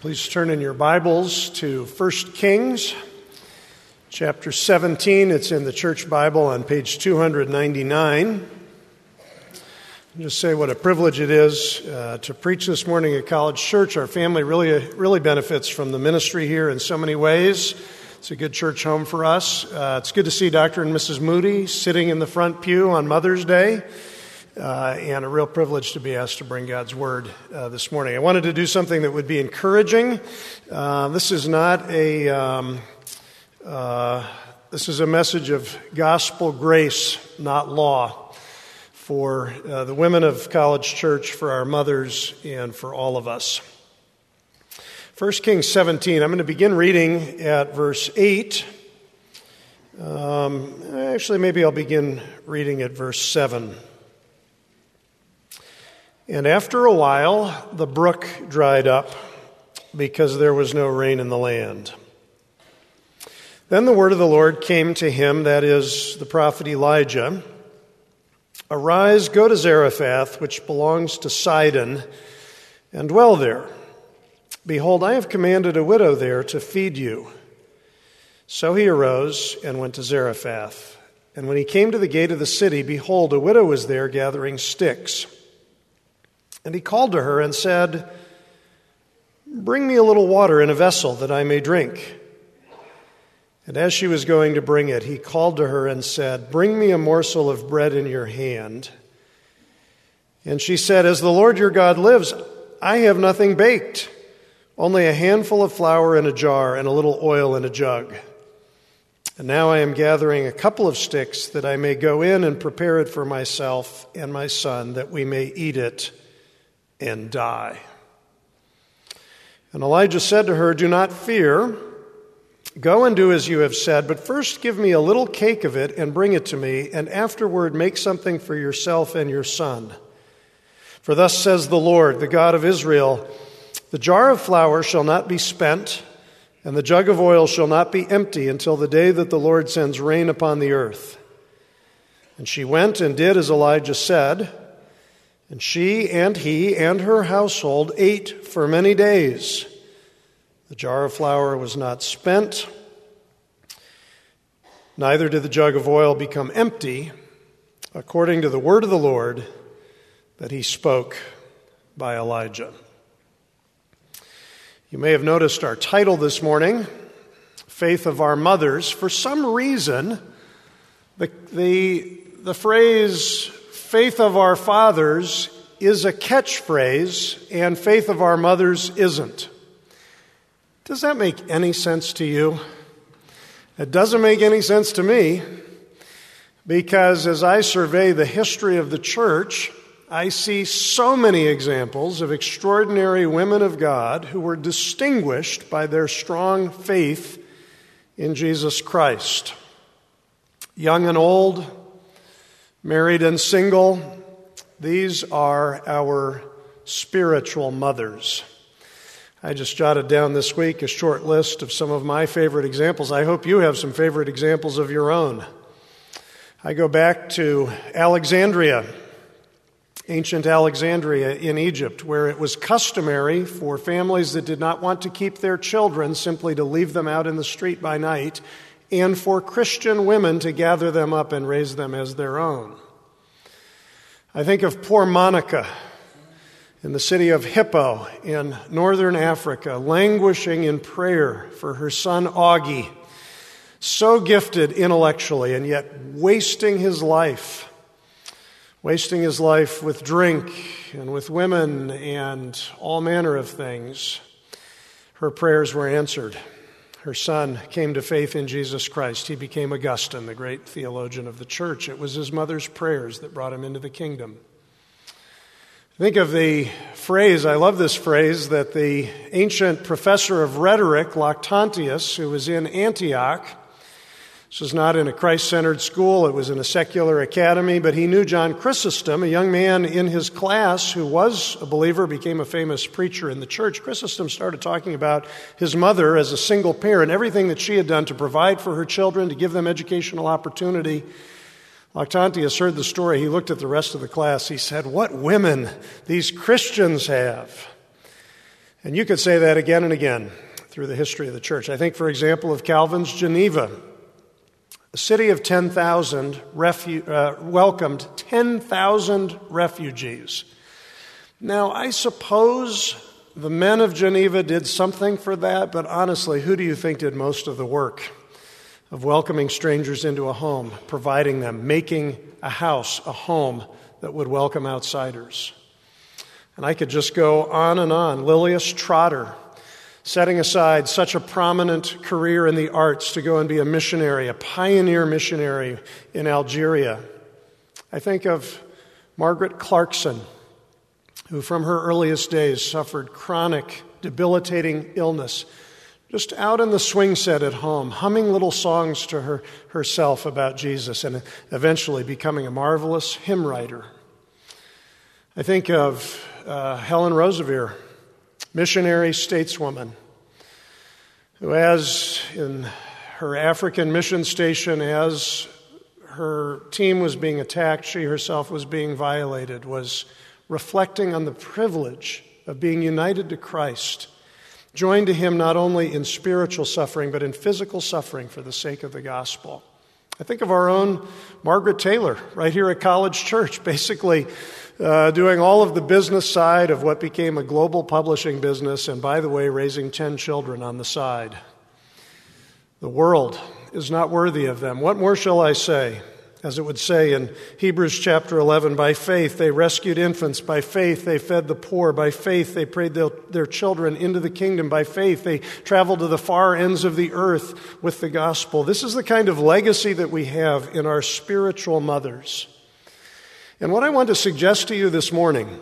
Please turn in your Bibles to 1 Kings chapter 17. It's in the church Bible on page 299. I'll just say what a privilege it is uh, to preach this morning at College Church. Our family really, really benefits from the ministry here in so many ways. It's a good church home for us. Uh, it's good to see Dr. and Mrs. Moody sitting in the front pew on Mother's Day uh, and a real privilege to be asked to bring God's Word uh, this morning. I wanted to do something that would be encouraging. Uh, this is not a. Um, uh, this is a message of gospel grace, not law, for uh, the women of College Church, for our mothers, and for all of us. 1 Kings 17, I'm going to begin reading at verse 8. Um, actually, maybe I'll begin reading at verse 7. And after a while, the brook dried up because there was no rain in the land. Then the word of the Lord came to him, that is, the prophet Elijah Arise, go to Zarephath, which belongs to Sidon, and dwell there. Behold, I have commanded a widow there to feed you. So he arose and went to Zarephath. And when he came to the gate of the city, behold, a widow was there gathering sticks. And he called to her and said, Bring me a little water in a vessel that I may drink. And as she was going to bring it, he called to her and said, Bring me a morsel of bread in your hand. And she said, As the Lord your God lives, I have nothing baked, only a handful of flour in a jar and a little oil in a jug. And now I am gathering a couple of sticks that I may go in and prepare it for myself and my son, that we may eat it and die. And Elijah said to her, Do not fear. Go and do as you have said, but first give me a little cake of it and bring it to me, and afterward make something for yourself and your son. For thus says the Lord, the God of Israel The jar of flour shall not be spent, and the jug of oil shall not be empty until the day that the Lord sends rain upon the earth. And she went and did as Elijah said. And she and he and her household ate for many days. The jar of flour was not spent, neither did the jug of oil become empty, according to the word of the Lord that he spoke by Elijah. You may have noticed our title this morning, Faith of Our Mothers. For some reason, the, the, the phrase faith of our fathers is a catchphrase and faith of our mothers isn't. Does that make any sense to you? It doesn't make any sense to me because as I survey the history of the church, I see so many examples of extraordinary women of God who were distinguished by their strong faith in Jesus Christ. Young and old, married and single, these are our spiritual mothers. I just jotted down this week a short list of some of my favorite examples. I hope you have some favorite examples of your own. I go back to Alexandria, ancient Alexandria in Egypt, where it was customary for families that did not want to keep their children simply to leave them out in the street by night and for Christian women to gather them up and raise them as their own. I think of poor Monica in the city of Hippo in northern Africa, languishing in prayer for her son Augie, so gifted intellectually and yet wasting his life, wasting his life with drink and with women and all manner of things. Her prayers were answered her son came to faith in Jesus Christ. He became Augustine, the great theologian of the church. It was his mother's prayers that brought him into the kingdom. Think of the phrase, I love this phrase, that the ancient professor of rhetoric, Lactantius, who was in Antioch, this was not in a Christ centered school, it was in a secular academy, but he knew John Chrysostom, a young man in his class who was a believer, became a famous preacher in the church. Chrysostom started talking about his mother as a single parent, everything that she had done to provide for her children, to give them educational opportunity. Lactantius heard the story. He looked at the rest of the class. He said, What women these Christians have! And you could say that again and again through the history of the church. I think, for example, of Calvin's Geneva. A city of 10,000 refu- uh, welcomed 10,000 refugees. Now, I suppose the men of Geneva did something for that, but honestly, who do you think did most of the work of welcoming strangers into a home, providing them, making a house, a home that would welcome outsiders? And I could just go on and on. Lilias Trotter, setting aside such a prominent career in the arts to go and be a missionary, a pioneer missionary in Algeria. I think of Margaret Clarkson who from her earliest days suffered chronic, debilitating illness, just out in the swing set at home, humming little songs to her, herself about Jesus, and eventually becoming a marvelous hymn writer. I think of uh, Helen Roseveare, missionary stateswoman, who, as in her African mission station, as her team was being attacked, she herself was being violated, was reflecting on the privilege of being united to Christ, joined to Him not only in spiritual suffering, but in physical suffering for the sake of the gospel. I think of our own Margaret Taylor right here at College Church, basically uh, doing all of the business side of what became a global publishing business, and by the way, raising 10 children on the side. The world is not worthy of them. What more shall I say? As it would say in Hebrews chapter 11, by faith they rescued infants, by faith they fed the poor, by faith they prayed their, children into the kingdom, by faith they traveled to the far ends of the earth with the gospel. This is the kind of legacy that we have in our spiritual mothers. And what I want to suggest to you this morning,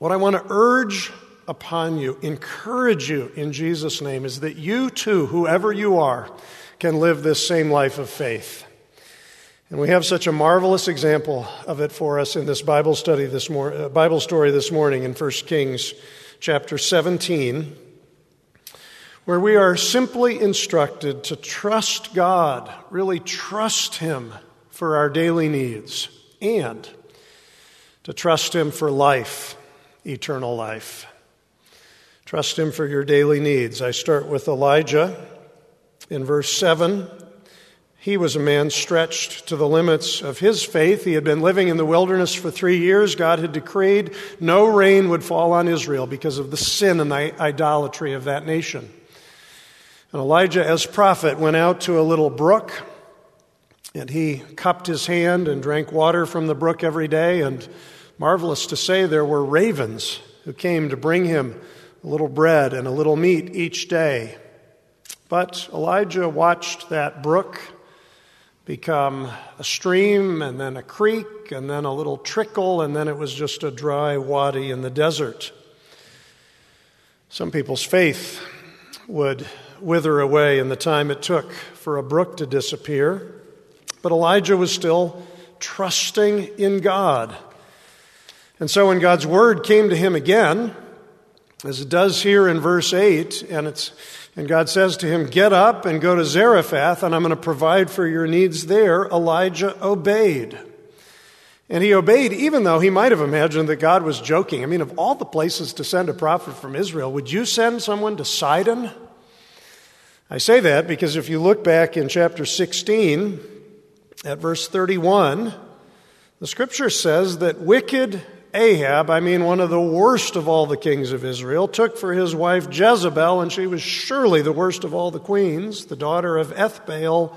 what I want to urge upon you, encourage you in Jesus' name, is that you too, whoever you are, can live this same life of faith. And we have such a marvelous example of it for us in this Bible study this mor- uh, Bible story this morning in 1 Kings chapter 17, where we are simply instructed to trust God, really trust Him for our daily needs, and to trust Him for life, eternal life. Trust Him for your daily needs. I start with Elijah in verse 7 he was a man stretched to the limits of his faith. He had been living in the wilderness for three years. God had decreed no rain would fall on Israel because of the sin and the idolatry of that nation. And Elijah, as prophet, went out to a little brook and he cupped his hand and drank water from the brook every day. And marvelous to say, there were ravens who came to bring him a little bread and a little meat each day. But Elijah watched that brook become a stream and then a creek and then a little trickle and then it was just a dry wadi in the desert. Some people's faith would wither away in the time it took for a brook to disappear, but Elijah was still trusting in God. And so when God's word came to him again, as it does here in verse 8, and it's and God says to him, Get up and go to Zarephath, and I'm going to provide for your needs there. Elijah obeyed. And he obeyed even though he might have imagined that God was joking. I mean, of all the places to send a prophet from Israel, would you send someone to Sidon? I say that because if you look back in chapter 16 at verse 31, the scripture says that wicked Ahab, I mean one of the worst of all the kings of Israel, took for his wife Jezebel, and she was surely the worst of all the queens, the daughter of Ethbaal,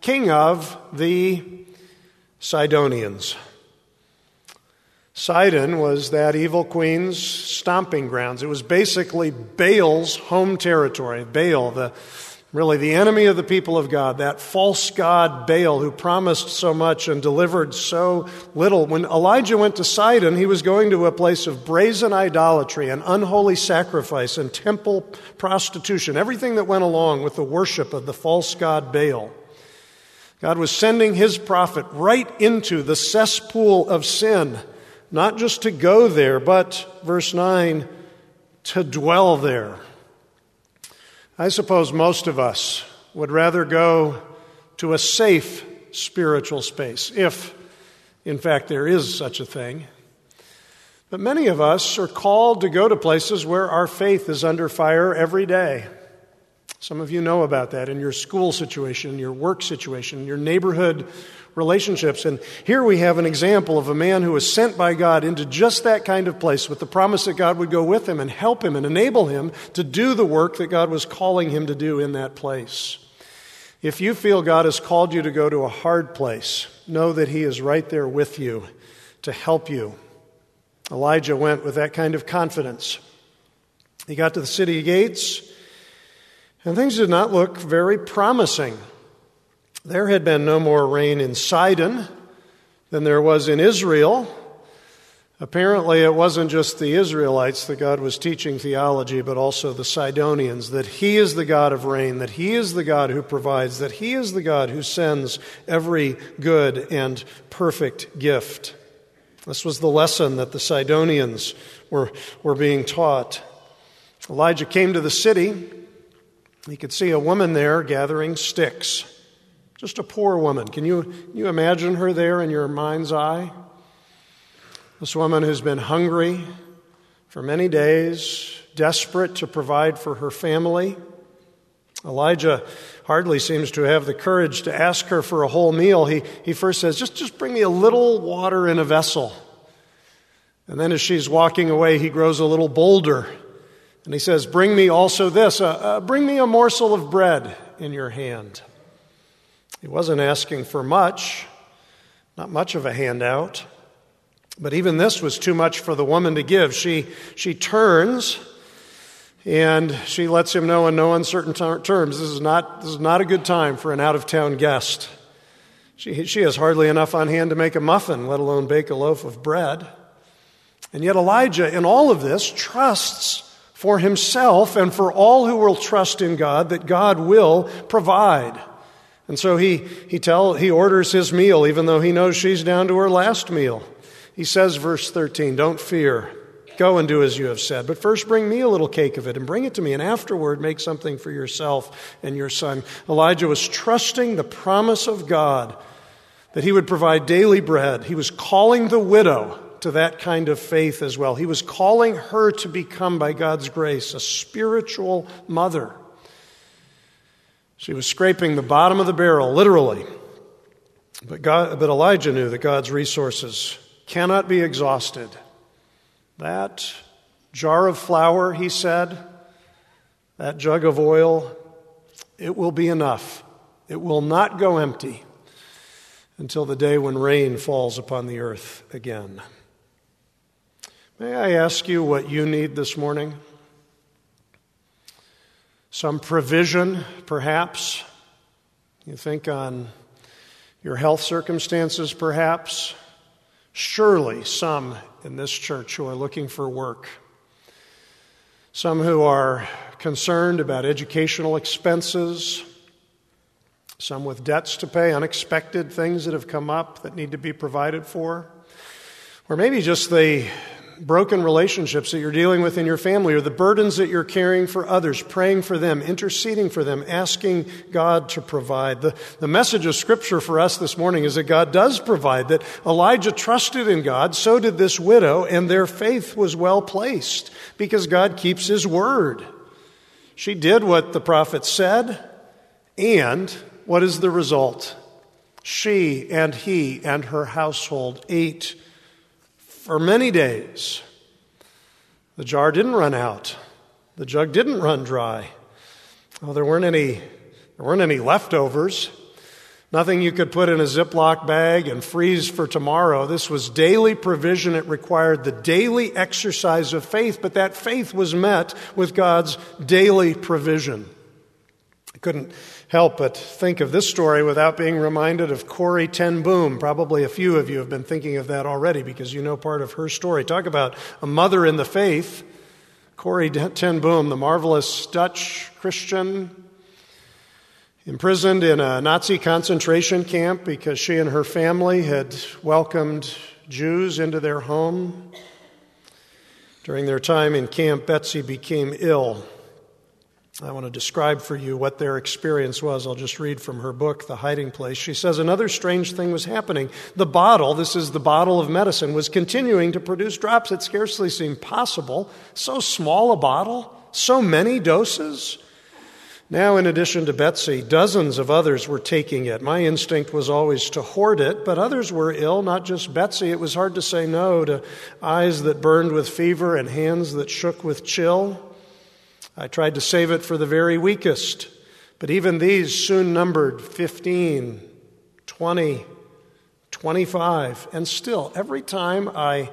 king of the Sidonians. Sidon was that evil queen's stomping grounds. It was basically Baal's home territory. Baal, the really the enemy of the people of God, that false god Baal who promised so much and delivered so little. When Elijah went to Sidon, he was going to a place of brazen idolatry and unholy sacrifice and temple prostitution, everything that went along with the worship of the false god Baal. God was sending his prophet right into the cesspool of sin, not just to go there, but, verse 9, to dwell there. I suppose most of us would rather go to a safe spiritual space, if, in fact, there is such a thing. But many of us are called to go to places where our faith is under fire every day. Some of you know about that in your school situation, your work situation, your neighborhood relationships. And here we have an example of a man who was sent by God into just that kind of place with the promise that God would go with him and help him and enable him to do the work that God was calling him to do in that place. If you feel God has called you to go to a hard place, know that He is right there with you to help you Elijah went with that kind of confidence. He got to the city gates, and things did not look very promising. There had been no more rain in Sidon than there was in Israel. Apparently, it wasn't just the Israelites that God was teaching theology, but also the Sidonians that He is the God of rain, that He is the God who provides, that He is the God who sends every good and perfect gift. This was the lesson that the Sidonians were, were being taught. Elijah came to the city. He could see a woman there gathering sticks. Just a poor woman. Can you, can you imagine her there in your mind's eye? This woman who's been hungry for many days, desperate to provide for her family. Elijah hardly seems to have the courage to ask her for a whole meal. He, he first says, just, just bring me a little water in a vessel. And then as she's walking away, he grows a little bolder. And he says, Bring me also this, uh, uh, bring me a morsel of bread in your hand. He wasn't asking for much, not much of a handout. But even this was too much for the woman to give. She, she turns and she lets him know in no uncertain terms this is, not, this is not a good time for an out of town guest. She, she has hardly enough on hand to make a muffin, let alone bake a loaf of bread. And yet, Elijah, in all of this, trusts for himself and for all who will trust in God that God will provide. And so he, he, tell, he orders his meal, even though he knows she's down to her last meal. He says, verse 13, Don't fear. Go and do as you have said. But first, bring me a little cake of it and bring it to me, and afterward, make something for yourself and your son. Elijah was trusting the promise of God that he would provide daily bread. He was calling the widow to that kind of faith as well. He was calling her to become, by God's grace, a spiritual mother. She was scraping the bottom of the barrel, literally. But, God, but Elijah knew that God's resources cannot be exhausted. That jar of flour, he said, that jug of oil, it will be enough. It will not go empty until the day when rain falls upon the earth again. May I ask you what you need this morning? Some provision, perhaps. You think on your health circumstances, perhaps. Surely some in this church who are looking for work. Some who are concerned about educational expenses. Some with debts to pay, unexpected things that have come up that need to be provided for. Or maybe just the broken relationships that you're dealing with in your family or the burdens that you're carrying for others, praying for them, interceding for them, asking God to provide. The, the message of Scripture for us this morning is that God does provide, that Elijah trusted in God, so did this widow, and their faith was well placed because God keeps His word. She did what the prophet said, and what is the result? She and he and her household ate for many days. The jar didn't run out. The jug didn't run dry. Well, there weren't any there weren't any leftovers. Nothing you could put in a Ziploc bag and freeze for tomorrow. This was daily provision. It required the daily exercise of faith, but that faith was met with God's daily provision. Couldn't help but think of this story without being reminded of Corrie Ten Boom. Probably a few of you have been thinking of that already because you know part of her story. Talk about a mother in the faith. Corrie Ten Boom, the marvelous Dutch Christian, imprisoned in a Nazi concentration camp because she and her family had welcomed Jews into their home. During their time in camp, Betsy became ill I want to describe for you what their experience was. I'll just read from her book, The Hiding Place. She says, Another strange thing was happening. The bottle, this is the bottle of medicine, was continuing to produce drops. that scarcely seemed possible. So small a bottle, so many doses. Now, in addition to Betsy, dozens of others were taking it. My instinct was always to hoard it, but others were ill, not just Betsy. It was hard to say no to eyes that burned with fever and hands that shook with chill. I tried to save it for the very weakest, but even these soon numbered 15, 20, 25, and still, every time I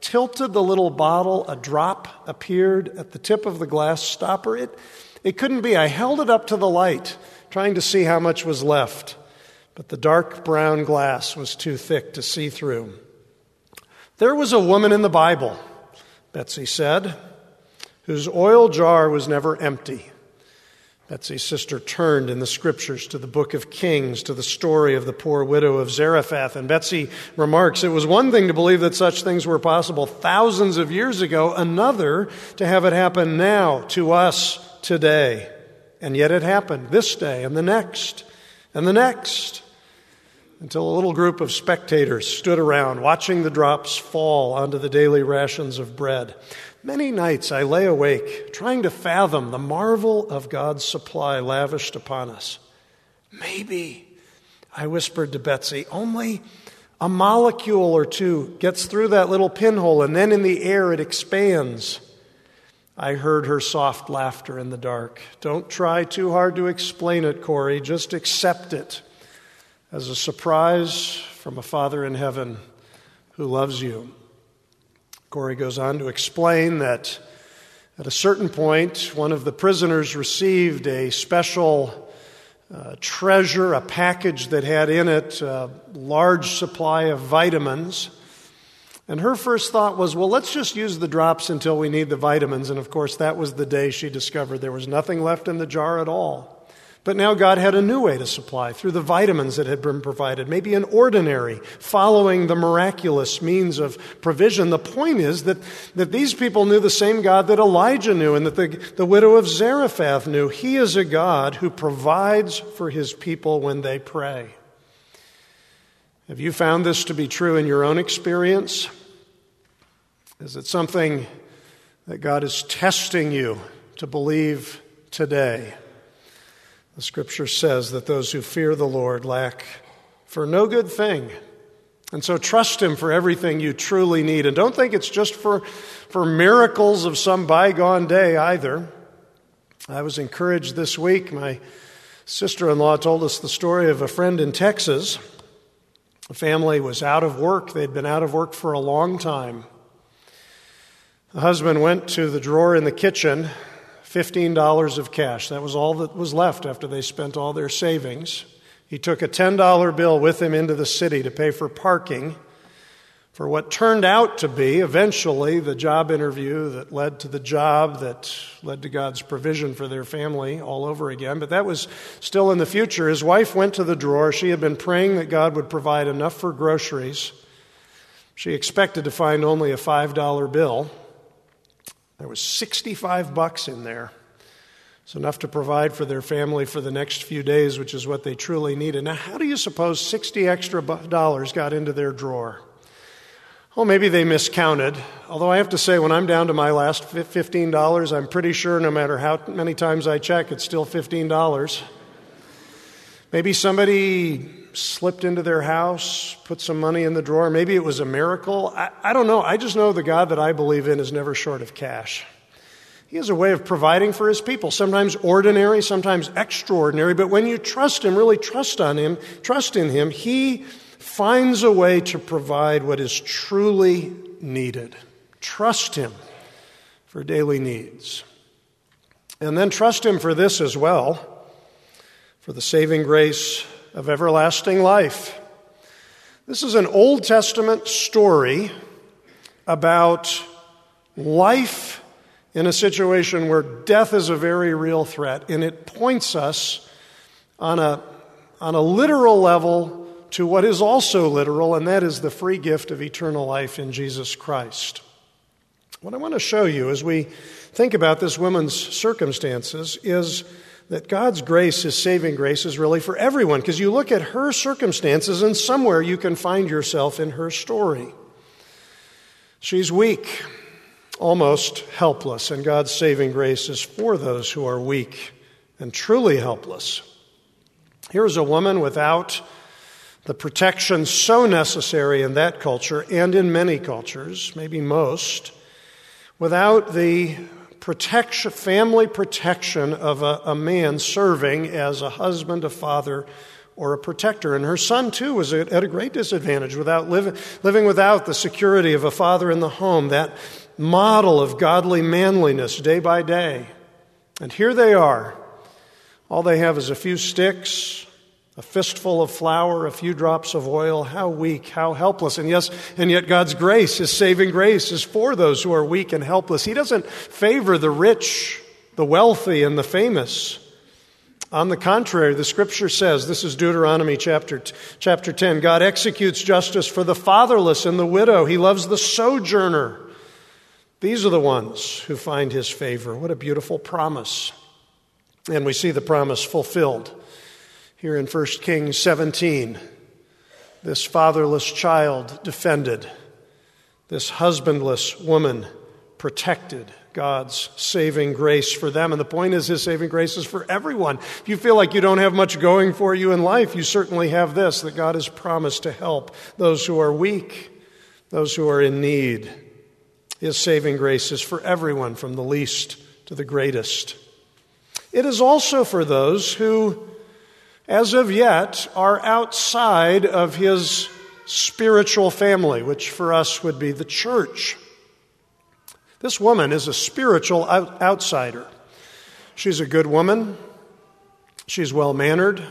tilted the little bottle, a drop appeared at the tip of the glass stopper. It, it couldn't be. I held it up to the light, trying to see how much was left, but the dark brown glass was too thick to see through. There was a woman in the Bible, Betsy said whose oil jar was never empty. Betsy's sister turned in the scriptures to the book of Kings, to the story of the poor widow of Zarephath. And Betsy remarks, It was one thing to believe that such things were possible thousands of years ago, another to have it happen now to us today. And yet it happened this day and the next and the next until a little group of spectators stood around watching the drops fall onto the daily rations of bread. Many nights I lay awake trying to fathom the marvel of God's supply lavished upon us. Maybe, I whispered to Betsy, only a molecule or two gets through that little pinhole and then in the air it expands. I heard her soft laughter in the dark. Don't try too hard to explain it, Corrie. Just accept it as a surprise from a Father in heaven who loves you. Corrie goes on to explain that at a certain point, one of the prisoners received a special uh, treasure, a package that had in it a large supply of vitamins. And her first thought was, well, let's just use the drops until we need the vitamins. And of course, that was the day she discovered there was nothing left in the jar at all. But now God had a new way to supply through the vitamins that had been provided, maybe an ordinary, following the miraculous means of provision. The point is that, that these people knew the same God that Elijah knew and that the, the widow of Zarephath knew. He is a God who provides for his people when they pray. Have you found this to be true in your own experience? Is it something that God is testing you to believe today? The scripture says that those who fear the Lord lack for no good thing. And so trust Him for everything you truly need. And don't think it's just for, for miracles of some bygone day either. I was encouraged this week. My sister in law told us the story of a friend in Texas. The family was out of work, they'd been out of work for a long time. The husband went to the drawer in the kitchen $15 of cash. That was all that was left after they spent all their savings. He took a $10 bill with him into the city to pay for parking for what turned out to be eventually the job interview that led to the job that led to God's provision for their family all over again. But that was still in the future. His wife went to the drawer. She had been praying that God would provide enough for groceries. She expected to find only a $5 bill. There was 65 bucks in there. It's enough to provide for their family for the next few days, which is what they truly needed. Now, how do you suppose 60 extra dollars got into their drawer? Well, maybe they miscounted. Although I have to say, when I'm down to my last $15, I'm pretty sure no matter how many times I check, it's still $15. Maybe somebody slipped into their house, put some money in the drawer. Maybe it was a miracle. I, I, don't know. I just know the God that I believe in is never short of cash. He has a way of providing for his people, sometimes ordinary, sometimes extraordinary. But when you trust him, really trust on him, trust in him, he finds a way to provide what is truly needed. Trust him for daily needs. And then trust him for this as well for the saving grace of everlasting life. This is an Old Testament story about life in a situation where death is a very real threat, and it points us on a, on a literal level to what is also literal, and that is the free gift of eternal life in Jesus Christ. What I want to show you as we think about this woman's circumstances is that God's grace, His saving grace, is really for everyone because you look at her circumstances and somewhere you can find yourself in her story. She's weak, almost helpless, and God's saving grace is for those who are weak and truly helpless. Here's a woman without the protection so necessary in that culture and in many cultures, maybe most, without the protection, family protection of a, a man serving as a husband, a father, or a protector. And her son, too, was at a great disadvantage without living, living without the security of a father in the home, that model of godly manliness day by day. And here they are. All they have is a few sticks, a fistful of flour, a few drops of oil. How weak, how helpless. And yes, and yet God's grace, His saving grace, is for those who are weak and helpless. He doesn't favor the rich, the wealthy, and the famous. On the contrary, the scripture says, this is Deuteronomy chapter, chapter 10, God executes justice for the fatherless and the widow. He loves the sojourner. These are the ones who find his favor. What a beautiful promise. And we see the promise fulfilled here in 1 Kings 17, this fatherless child defended, this husbandless woman protected. God's saving grace for them. And the point is, His saving grace is for everyone. If you feel like you don't have much going for you in life, you certainly have this that God has promised to help those who are weak, those who are in need. His saving grace is for everyone, from the least to the greatest. It is also for those who as of yet, are outside of his spiritual family, which for us would be the church. This woman is a spiritual out- outsider. She's a good woman. She's well mannered.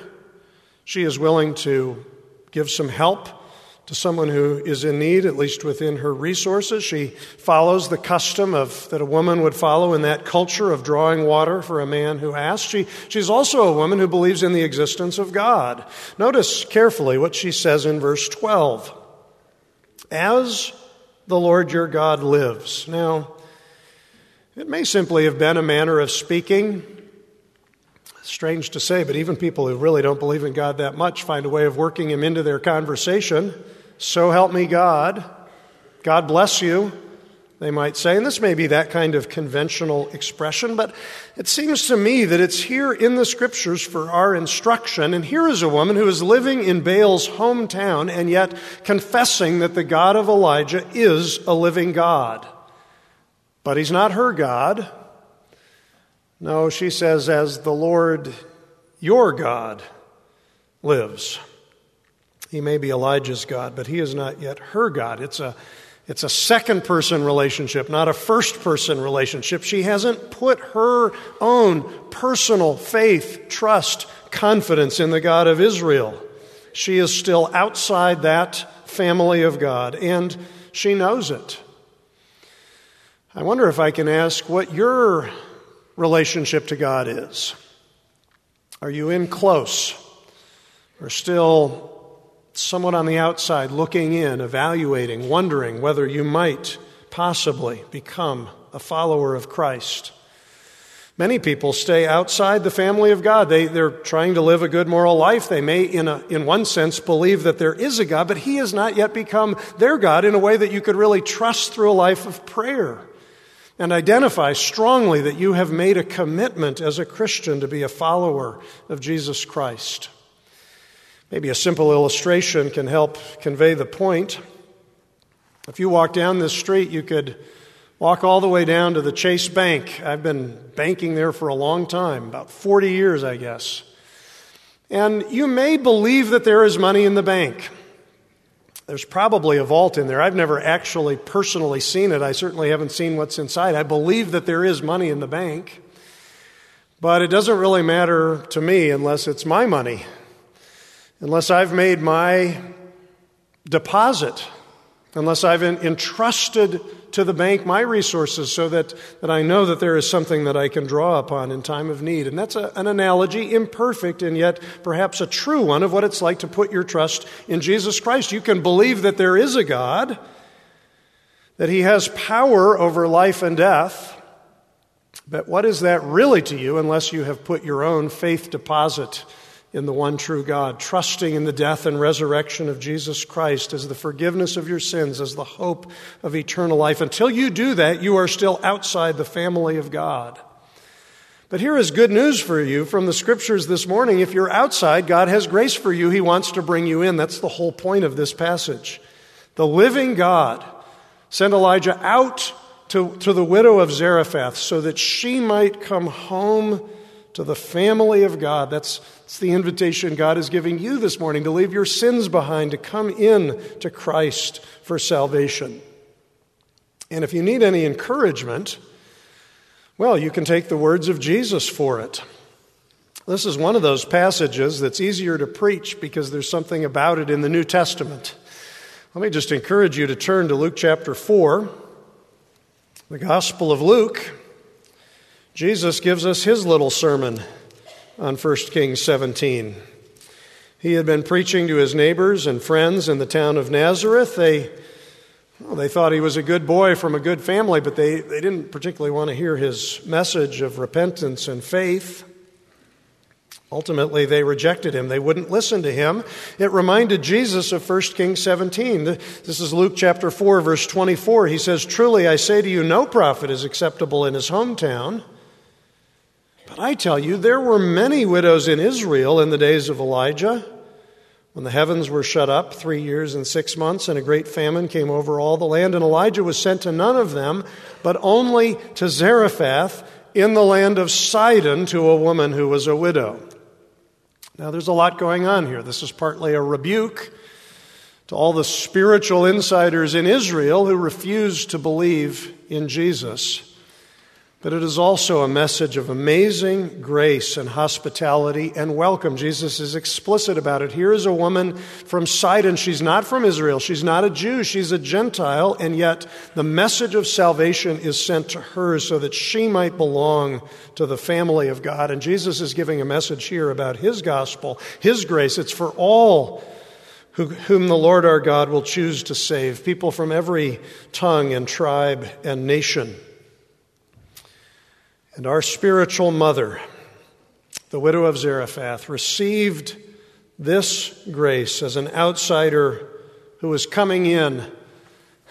She is willing to give some help to someone who is in need, at least within her resources. She follows the custom of, that a woman would follow in that culture of drawing water for a man who asks. She, she's also a woman who believes in the existence of God. Notice carefully what she says in verse 12. As the Lord your God lives. Now, it may simply have been a manner of speaking. Strange to say, but even people who really don't believe in God that much find a way of working him into their conversation. So help me God. God bless you, they might say. And this may be that kind of conventional expression, but it seems to me that it's here in the scriptures for our instruction. And here is a woman who is living in Baal's hometown and yet confessing that the God of Elijah is a living God. But he's not her God. No, she says, as the Lord your God lives. He may be Elijah's God, but he is not yet her God. It's a, it's a second person relationship, not a first person relationship. She hasn't put her own personal faith, trust, confidence in the God of Israel. She is still outside that family of God, and she knows it. I wonder if I can ask what your relationship to God is. Are you in close? Or still someone on the outside looking in, evaluating, wondering whether you might possibly become a follower of Christ. Many people stay outside the family of God. They, they're trying to live a good moral life. They may, in, a, in one sense, believe that there is a God, but He has not yet become their God in a way that you could really trust through a life of prayer and identify strongly that you have made a commitment as a Christian to be a follower of Jesus Christ. Maybe a simple illustration can help convey the point. If you walk down this street, you could walk all the way down to the Chase Bank. I've been banking there for a long time, about 40 years, I guess. And you may believe that there is money in the bank. There's probably a vault in there. I've never actually personally seen it. I certainly haven't seen what's inside. I believe that there is money in the bank. But it doesn't really matter to me unless it's my money unless I've made my deposit, unless I've entrusted to the bank my resources so that, that I know that there is something that I can draw upon in time of need. And that's a, an analogy, imperfect and yet perhaps a true one of what it's like to put your trust in Jesus Christ. You can believe that there is a God, that he has power over life and death. But what is that really to you unless you have put your own faith deposit in the one true God, trusting in the death and resurrection of Jesus Christ as the forgiveness of your sins, as the hope of eternal life? Until you do that, you are still outside the family of God. But here is good news for you from the scriptures this morning. If you're outside, God has grace for you. He wants to bring you in. That's the whole point of this passage. The living God sent Elijah out to, to the widow of Zarephath so that she might come home to the family of God. That's, that's the invitation God is giving you this morning to leave your sins behind, to come in to Christ for salvation. And if you need any encouragement, well, you can take the words of Jesus for it. This is one of those passages that's easier to preach because there's something about it in the New Testament. Let me just encourage you to turn to Luke chapter 4, the Gospel of Luke. Jesus gives us his little sermon on 1 Kings 17. He had been preaching to his neighbors and friends in the town of Nazareth. They well, they thought he was a good boy from a good family, but they, they didn't particularly want to hear his message of repentance and faith. Ultimately, they rejected him. They wouldn't listen to him. It reminded Jesus of 1 Kings 17. This is Luke chapter 4, verse 24. He says, Truly I say to you, no prophet is acceptable in his hometown. But I tell you, there were many widows in Israel in the days of Elijah when the heavens were shut up three years and six months, and a great famine came over all the land, and Elijah was sent to none of them, but only to Zarephath in the land of Sidon to a woman who was a widow. Now, there's a lot going on here. This is partly a rebuke to all the spiritual insiders in Israel who refused to believe in Jesus. But it is also a message of amazing grace and hospitality and welcome. Jesus is explicit about it. Here is a woman from Sidon. She's not from Israel. She's not a Jew. She's a Gentile. And yet the message of salvation is sent to her so that she might belong to the family of God. And Jesus is giving a message here about his gospel, his grace. It's for all whom the Lord our God will choose to save, people from every tongue and tribe and nation. And our spiritual mother, the widow of Zarephath, received this grace as an outsider who was coming in.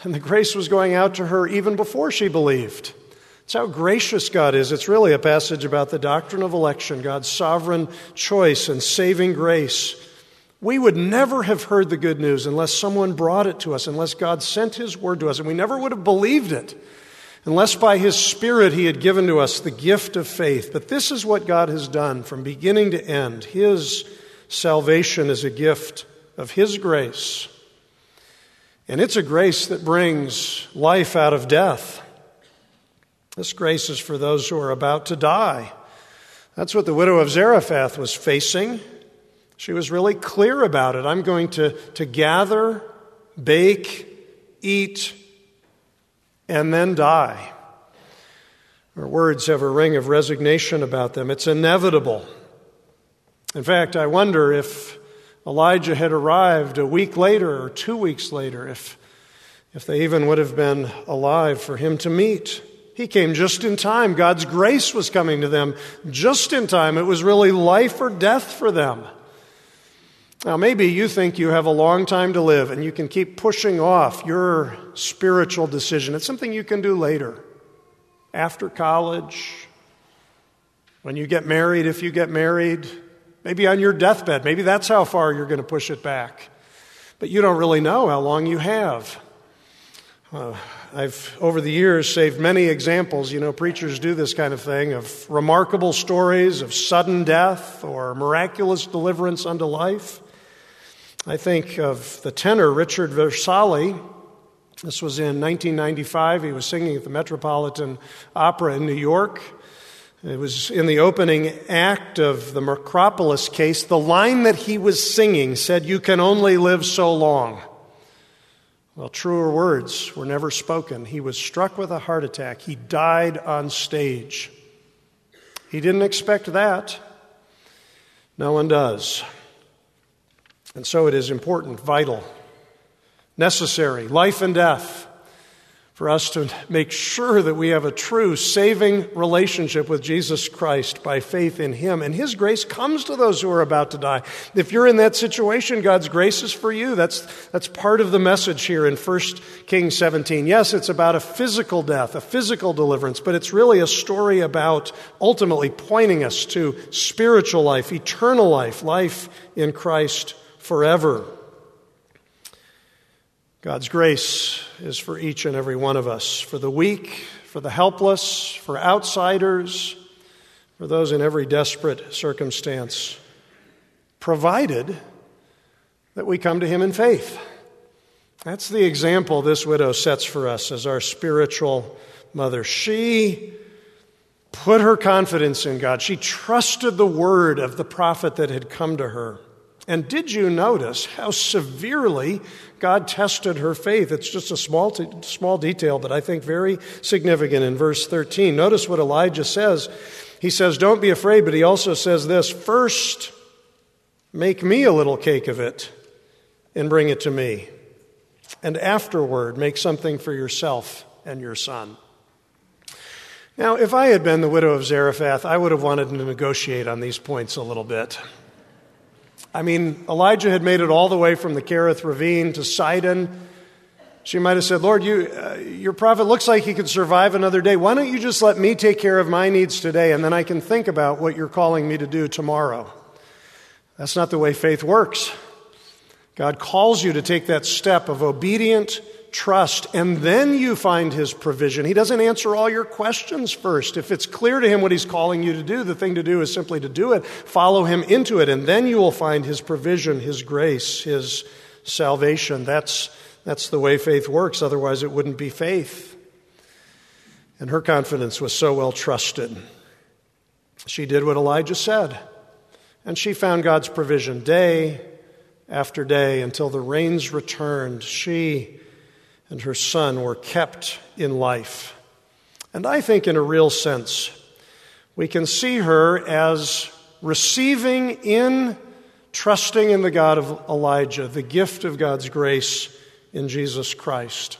And the grace was going out to her even before she believed. It's how gracious God is. It's really a passage about the doctrine of election, God's sovereign choice and saving grace. We would never have heard the good news unless someone brought it to us, unless God sent His word to us, and we never would have believed it unless by His Spirit He had given to us the gift of faith. But this is what God has done from beginning to end. His salvation is a gift of His grace. And it's a grace that brings life out of death. This grace is for those who are about to die. That's what the widow of Zarephath was facing. She was really clear about it. I'm going to, to gather, bake, eat, and then die. Our words have a ring of resignation about them. It's inevitable. In fact, I wonder if Elijah had arrived a week later or two weeks later, if, if they even would have been alive for him to meet. He came just in time. God's grace was coming to them just in time. It was really life or death for them. Now, maybe you think you have a long time to live and you can keep pushing off your spiritual decision. It's something you can do later, after college, when you get married, if you get married, maybe on your deathbed. Maybe that's how far you're going to push it back. But you don't really know how long you have. Uh, I've, over the years, saved many examples. You know, preachers do this kind of thing of remarkable stories of sudden death or miraculous deliverance unto life. I think of the tenor Richard Versalle. This was in 1995. He was singing at the Metropolitan Opera in New York. It was in the opening act of the Makropulos case. The line that he was singing said, You can only live so long. Well, truer words were never spoken. He was struck with a heart attack. He died on stage. He didn't expect that. No one does. And so it is important, vital, necessary, life and death for us to make sure that we have a true saving relationship with Jesus Christ by faith in Him. And His grace comes to those who are about to die. If you're in that situation, God's grace is for you. That's, that's part of the message here in 1 Kings 17. Yes, it's about a physical death, a physical deliverance, but it's really a story about ultimately pointing us to spiritual life, eternal life, life in Christ forever. God's grace is for each and every one of us, for the weak, for the helpless, for outsiders, for those in every desperate circumstance, provided that we come to Him in faith. That's the example this widow sets for us as our spiritual mother. She put her confidence in God. She trusted the word of the prophet that had come to her. And did you notice how severely God tested her faith? It's just a small, t- small detail, but I think very significant in verse 13. Notice what Elijah says. He says, Don't be afraid, but he also says this First, make me a little cake of it and bring it to me. And afterward, make something for yourself and your son. Now, if I had been the widow of Zarephath, I would have wanted to negotiate on these points a little bit. I mean, Elijah had made it all the way from the Kerith ravine to Sidon. She might have said, Lord, you, uh, your prophet looks like he could survive another day. Why don't you just let me take care of my needs today, and then I can think about what you're calling me to do tomorrow? That's not the way faith works. God calls you to take that step of obedient trust, and then you find His provision. He doesn't answer all your questions first. If it's clear to Him what He's calling you to do, the thing to do is simply to do it, follow Him into it, and then you will find His provision, His grace, His salvation. That's, that's the way faith works, otherwise, it wouldn't be faith. And her confidence was so well trusted. She did what Elijah said, and she found God's provision day after day until the rains returned. She and her son were kept in life. And I think, in a real sense, we can see her as receiving in trusting in the God of Elijah, the gift of God's grace in Jesus Christ.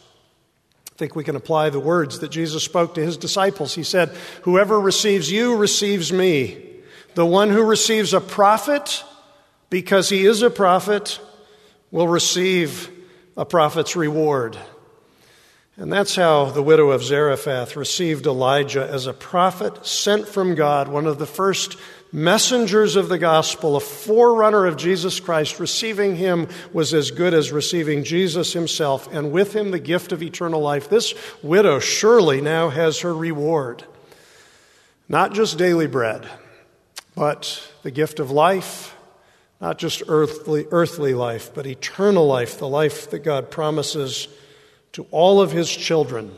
I think we can apply the words that Jesus spoke to his disciples. He said, Whoever receives you receives me. The one who receives a prophet, because he is a prophet, will receive a prophet's reward. And that's how the widow of Zarephath received Elijah as a prophet sent from God, one of the first messengers of the gospel, a forerunner of Jesus Christ. Receiving him was as good as receiving Jesus himself, and with him the gift of eternal life. This widow surely now has her reward. Not just daily bread, but the gift of life, not just earthly, earthly life, but eternal life, the life that God promises to all of his children.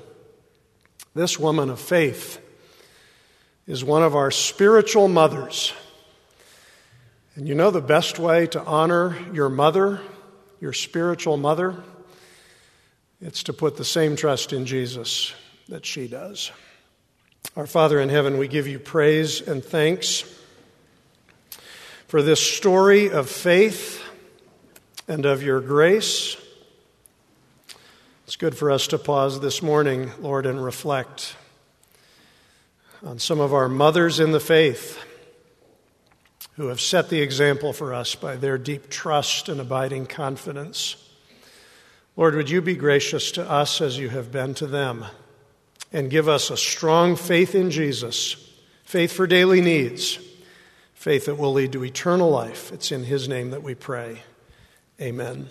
This woman of faith is one of our spiritual mothers. And you know the best way to honor your mother, your spiritual mother? It's to put the same trust in Jesus that she does. Our Father in heaven, we give you praise and thanks for this story of faith and of your grace. It's good for us to pause this morning, Lord, and reflect on some of our mothers in the faith who have set the example for us by their deep trust and abiding confidence. Lord, would you be gracious to us as you have been to them and give us a strong faith in Jesus, faith for daily needs, faith that will lead to eternal life. It's in his name that we pray. Amen.